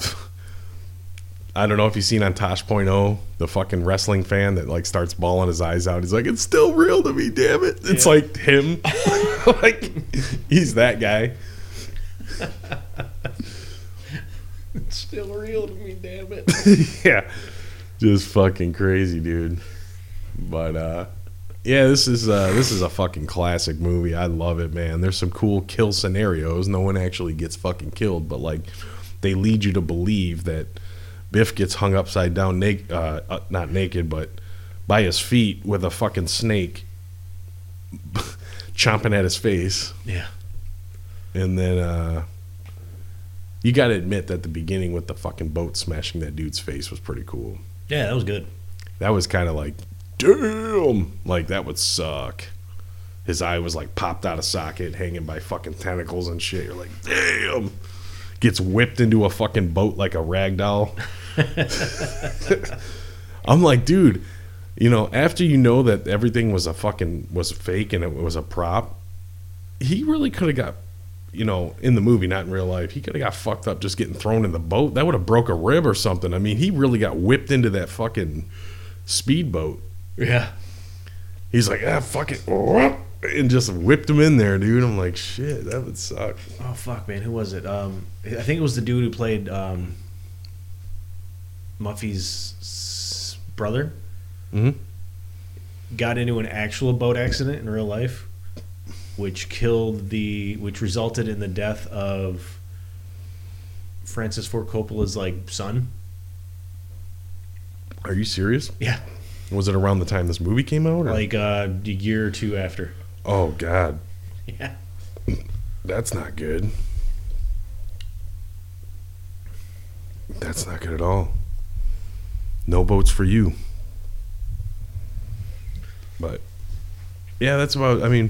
I don't know if you've seen on Tosh.0 the fucking wrestling fan that like starts bawling his eyes out. He's like, "It's still real to me, damn it!" It's Yeah. like him. like he's that guy. It's still real to me, damn it. yeah, just fucking crazy, dude. But uh, yeah, this is uh, this is a fucking classic movie. I love it, man. There's some cool kill scenarios. No one actually gets fucking killed, but like they lead you to believe that Biff gets hung upside down, naked, uh, uh, not naked, but by his feet with a fucking snake chomping at his face. Yeah. And then uh, you got to admit that the beginning with the fucking boat smashing that dude's face was pretty cool. Yeah, that was good. That was kind of like, damn, like that would suck. His eye was like popped out of socket, hanging by fucking tentacles and shit. You're like, damn. Gets whipped into a fucking boat like a rag doll. I'm like, dude, you know, after you know that everything was a fucking was fake and it was a prop, he really could have got, you know, in the movie, not in real life, he could have got fucked up just getting thrown in the boat. That would have broke a rib or something. I mean, he really got whipped into that fucking speedboat. Yeah. He's like, ah, fuck it, and just whipped him in there, dude. I'm like, shit, that would suck. Oh fuck, man, who was it? Um, I think it was the dude who played um, Muffy's brother. Mhm. Got into an actual boat accident in real life, which killed the, which resulted in the death of Francis Ford Coppola's like son. Are you serious? Yeah, Was it around the time this movie came out? Or? like uh, a year or two after. oh god, Yeah. that's not good. That's not good at all. No boats for you. But yeah, that's about. I mean,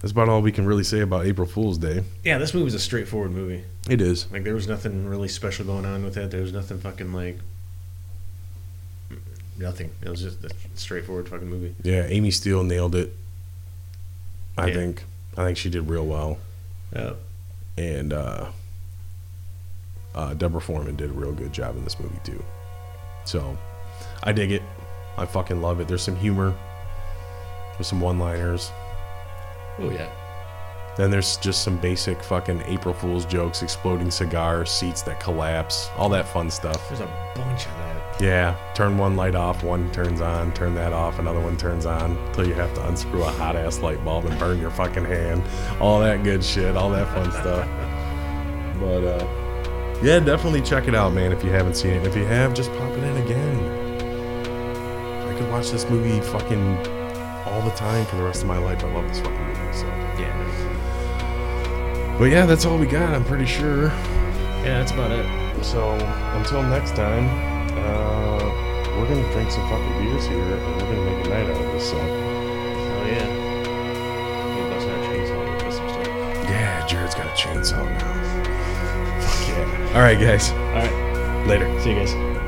that's about all we can really say about April Fool's Day. Yeah, this movie was a straightforward movie. It is. Like there was nothing really special going on with it. There was nothing fucking like nothing. It was just a straightforward fucking movie. Yeah, Amy Steel nailed it. I Yeah. think. I think she did real well. Yeah. and uh, uh, Deborah Foreman did a real good job in this movie too. So I dig it. I fucking love it. There's some humor. There's some one-liners. Oh yeah. Then there's just some basic fucking April Fool's jokes, exploding cigars, seats that collapse, all that fun stuff. There's a bunch of that. Yeah, turn one light off, one turns on, turn that off, another one turns on, until you have to unscrew a hot ass light bulb and burn your fucking hand. All that good shit, all that fun stuff. But uh yeah, definitely check it out, man, if you haven't seen it. If you have, just pop it in again. I could watch this movie fucking all the time for the rest of my life. I love this fucking movie, so Yeah. But yeah, that's all we got, I'm pretty sure. Yeah, that's about it. So until next time, uh, we're gonna drink some fucking beers here, and we're gonna make a night out of this. So Oh yeah. We bust out chainsaw and put some stuff. yeah, Jared's got a chainsaw now. All right, guys. All right. Later. See you guys.